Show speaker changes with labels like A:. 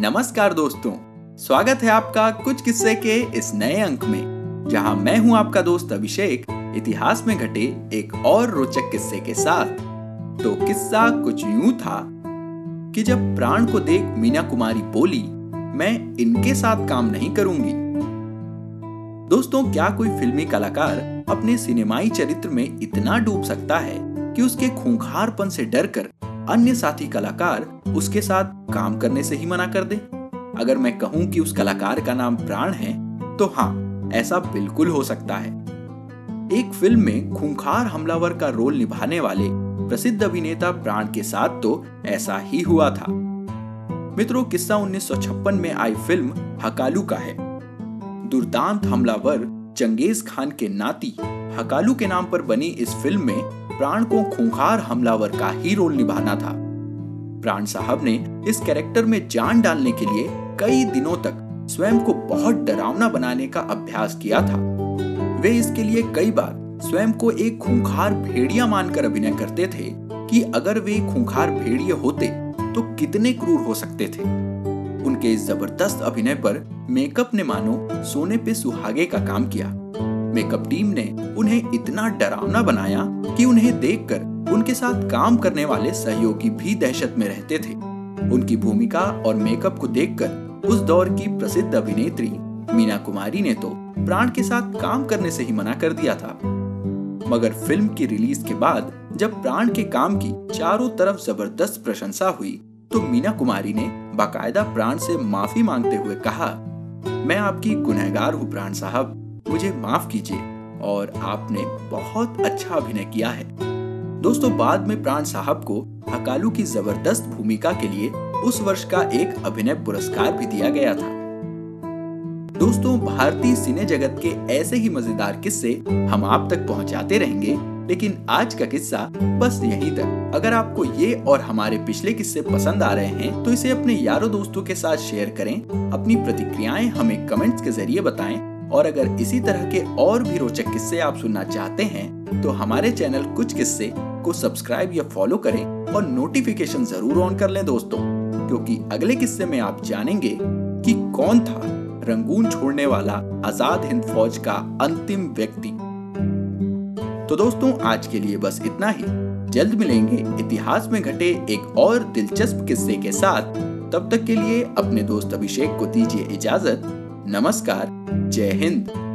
A: नमस्कार दोस्तों, स्वागत है आपका कुछ किस्से के इस नए अंक में, जहाँ मैं हूँ आपका दोस्त अभिषेक, इतिहास में घटे एक और रोचक किस्से के साथ। तो किस्सा कुछ यूँ था कि जब प्राण को देख मीना कुमारी बोली, मैं इनके साथ काम नहीं करूँगी। दोस्तों, क्या कोई फिल्मी कलाकार अपने सिनेमाई चरित्र में इतना डूब सकता है कि उसके खूंखारपन से डरकर अन्य साथी कलाकार उसके साथ काम करने से ही मना कर दे। अगर मैं कहूँ कि उस कलाकार का नाम प्राण है तो हाँ ऐसा बिल्कुल हो सकता है। एक फ़िल्म में खूंखार हमलावर का रोल निभाने वाले प्रसिद्ध अभिनेता प्राण के साथ तो ऐसा ही हुआ था। मित्रों, किस्सा 1956 में आई फ़िल्म हकालू का है। दुर्दांत हमलावर चंगेज खान के नाती हकालू के नाम पर बनी इस फ़िल्म में प्राण को खूंखार हमलावर का ही रोल निभाना था। प्राण साहब ने इस कैरेक्टर में जान डालने के लिए कई दिनों तक स्वयं को बहुत डरावना बनाने का अभ्यास किया था। वे इसके लिए कई बार स्वयं को एक खूंखार भेड़िया मानकर अभिनय करते थे कि अगर वे खूंखार भेड़िए होते तो कितने क्रूर हो सकते थे। उनके इस ज़बरदस्त अभिनय पर मेकअप ने मानो सोने पे सुहागे का काम किया। मेकअप टीम ने उन्हें इतना डरावना बनाया कि उन्हें देखकर उनके साथ काम करने वाले सहयोगी भी दहशत में रहते थे। उनकी भूमिका और मेकअप को देखकर उस दौर की प्रसिद्ध अभिनेत्री मीना कुमारी ने तो प्राण के साथ काम करने से ही मना कर दिया था। मगर फ़िल्म की रिलीज़ के बाद जब प्राण के काम की चारों तरफ़ ज़बरदस्त प्रशंसा हुई तो मीना कुमारी ने बाकायदा प्राण से माफ़ी मांगते हुए कहा, मैं आपकी गुनहगार हूँ प्राण साहब। मुझे माफ़ कीजिए और आपने बहुत अच्छा अभिनय किया है। दोस्तों, बाद में प्राण साहब को हकालू की ज़बरदस्त भूमिका के लिए उस वर्ष का एक अभिनय पुरस्कार भी दिया गया था। दोस्तों, भारतीय सिने जगत के ऐसे ही मज़ेदार किस्से हम आप तक पहुंचाते रहेंगे, लेकिन आज का किस्सा बस यहीं तक। अगर आपको ये और हमारे पिछले किस्से पसंद आ रहे हैं तो इसे अपने यारों दोस्तों के साथ शेयर करें। अपनी प्रतिक्रियाएँ हमें कमेंट्स के ज़रिए बताएँ और अगर इसी तरह के और भी रोचक किस्से आप सुनना चाहते हैं तो हमारे चैनल कुछ किस्से को सब्सक्राइब या फॉलो करें और नोटिफिकेशन ज़रूर ऑन कर लें दोस्तों, क्योंकि अगले किस्से में आप जानेंगे कि कौन था रंगून छोड़ने वाला आज़ाद हिंद फौज का अंतिम व्यक्ति। तो दोस्तों, आज के लिए बस इतना ही। जल्द मिलेंगे इतिहास में घटे एक और दिलचस्प किस्से के साथ। तब तक के लिए अपने दोस्त अभिषेक को दीजिए इजाज़त। नमस्कार। जय हिंद।